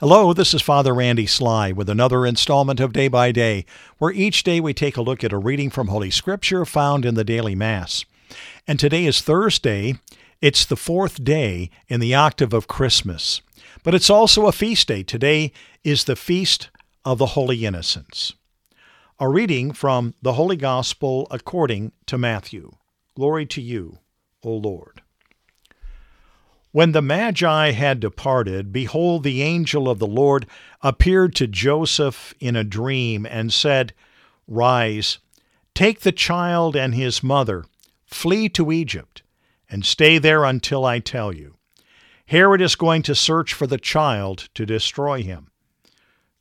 Hello, this is Father Randy Sly with another installment of Day by Day, where each day we take a look at a reading from Holy Scripture found in the daily Mass. And today is Thursday. It's the fourth day in the octave of Christmas. But it's also a feast day. Today is the Feast of the Holy Innocents. A reading from the Holy Gospel according to Matthew. Glory to you, O Lord. When the Magi had departed, behold, the angel of the Lord appeared to Joseph in a dream and said, Rise, take the child and his mother, flee to Egypt, and stay there until I tell you. Herod is going to search for the child to destroy him.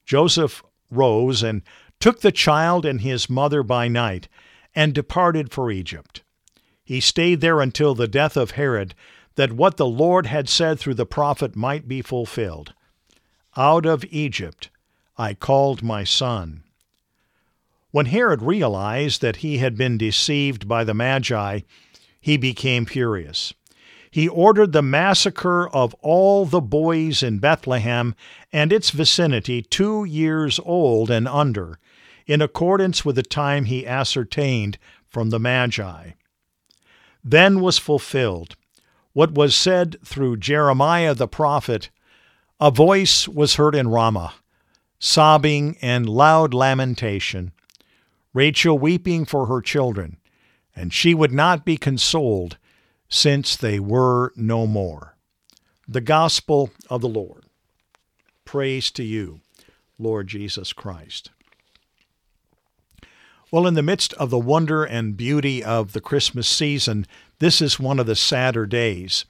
Joseph rose and took the child and his mother by night and departed for Egypt. He stayed there until the death of Herod that what the Lord had said through the prophet might be fulfilled. Out of Egypt I called my son. When Herod realized that he had been deceived by the Magi, he became furious. He ordered the massacre of all the boys in Bethlehem and its vicinity two years old and under, in accordance with the time he ascertained from the Magi. Then was fulfilled what was said through Jeremiah the prophet A voice was heard in Ramah, sobbing and loud lamentation, Rachel weeping for her children, and she would not be consoled, since they were no more. The Gospel of the Lord. Praise to you, Lord Jesus Christ. Well, in the midst of the wonder and beauty of the Christmas season, this is one of the sadder days.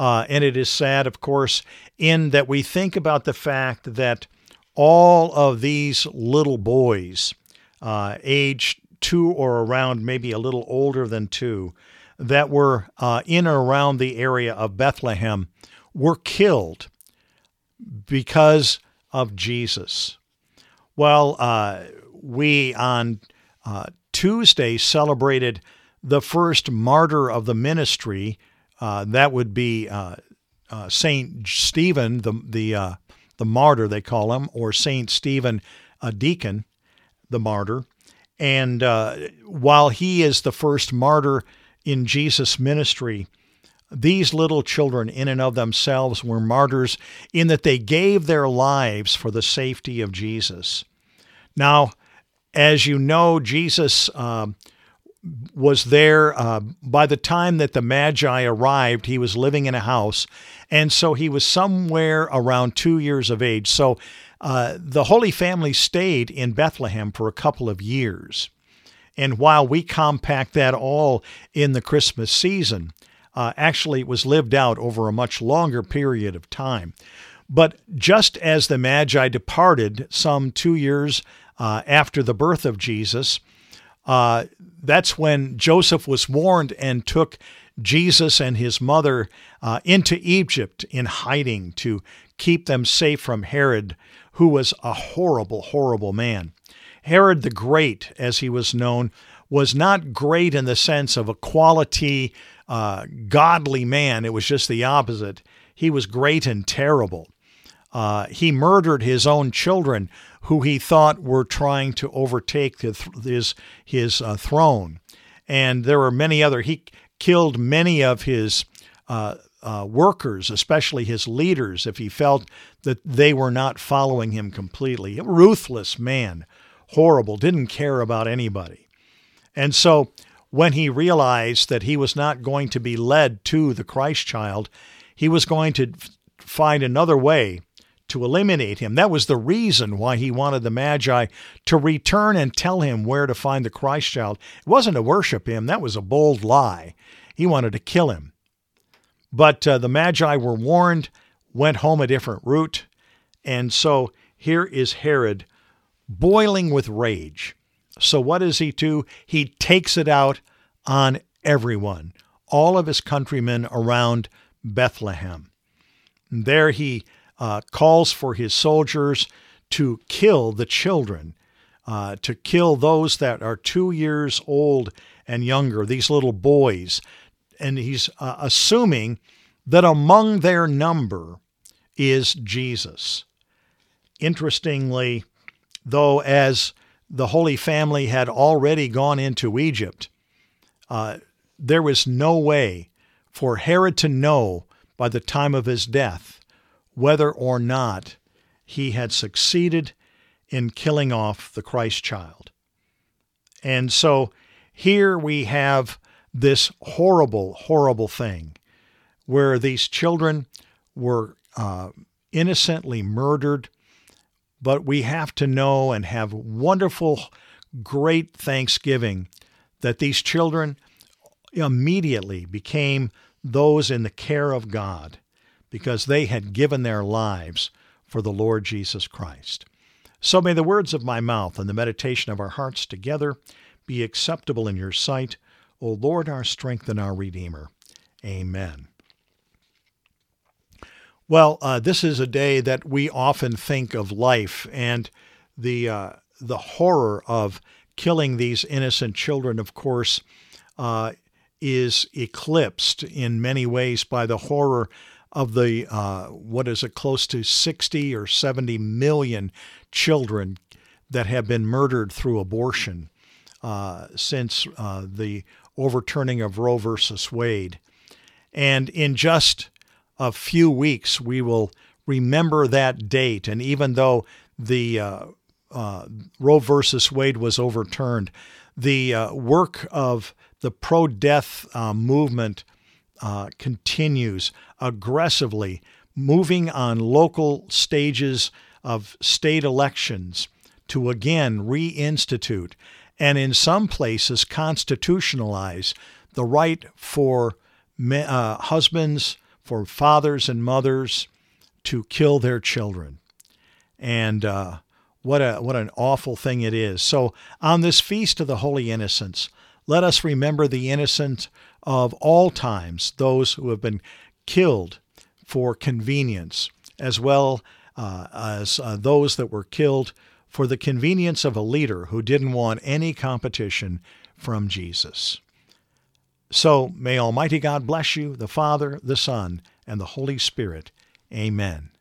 Uh, and it is sad, of course, in that we think about the fact that all of these little boys, uh, age two or around, maybe a little older than two, that were uh, in or around the area of Bethlehem, were killed because of Jesus. Well, uh, we on uh, Tuesday celebrated the first martyr of the ministry. Uh, that would be uh, uh Saint Stephen, the the uh, the martyr they call him, or Saint Stephen, a deacon, the martyr. And uh, while he is the first martyr in Jesus' ministry, these little children, in and of themselves, were martyrs in that they gave their lives for the safety of Jesus. Now, as you know, Jesus uh, was there uh, by the time that the Magi arrived. He was living in a house, and so he was somewhere around two years of age. So uh, the Holy Family stayed in Bethlehem for a couple of years. And while we compact that all in the Christmas season, uh, actually it was lived out over a much longer period of time. But just as the Magi departed some two years uh, after the birth of Jesus, uh, that's when Joseph was warned and took Jesus and his mother uh, into Egypt in hiding to keep them safe from Herod, who was a horrible, horrible man. Herod the Great, as he was known, was not great in the sense of a quality, uh, godly man. It was just the opposite. He was great and terrible. Uh, he murdered his own children, who he thought were trying to overtake his his uh, throne, and there were many other. He killed many of his uh, uh, workers, especially his leaders, if he felt that they were not following him completely. A ruthless man, horrible, didn't care about anybody, and so when he realized that he was not going to be led to the Christ child, he was going to find another way to eliminate him. That was the reason why he wanted the Magi to return and tell him where to find the Christ child. It wasn't to worship him, that was a bold lie. He wanted to kill him. But uh, the Magi were warned, went home a different route. And so here is Herod boiling with rage. So what does he do? He takes it out on everyone, all of his countrymen around Bethlehem. There he uh, calls for his soldiers to kill the children, uh, to kill those that are two years old and younger, these little boys. And he's uh, assuming that among their number is Jesus. interestingly, though, as the Holy Family had already gone into Egypt, uh, there was no way for Herod to know by the time of his death whether or not he had succeeded in killing off the Christ child. And so here we have this horrible, horrible thing where these children were uh, innocently murdered. But we have to know and have wonderful, great thanksgiving that these children immediately became those in the care of God because they had given their lives for the Lord Jesus Christ. So may the words of my mouth and the meditation of our hearts together be acceptable in your sight, O Lord, our strength and our Redeemer. Amen. Well, uh, this is a day that we often think of life and the uh, the horror of killing these innocent children. Of course, uh, is eclipsed in many ways by the horror of the uh, what is it close to 60 or 70 million children that have been murdered through abortion uh, since uh, the overturning of Roe versus Wade. And in just a few weeks, we will remember that date. And even though the uh, uh, Roe versus Wade was overturned, the uh, work of the pro death uh, movement uh, continues aggressively, moving on local stages of state elections to again reinstitute and in some places constitutionalize the right for uh, husbands for fathers and mothers to kill their children. And uh, what, a, what an awful thing it is. So, on this feast of the Holy Innocents, let us remember the innocent of all times, those who have been killed for convenience, as well uh, as uh, those that were killed for the convenience of a leader who didn't want any competition from Jesus. So may Almighty God bless you, the Father, the Son, and the Holy Spirit. Amen.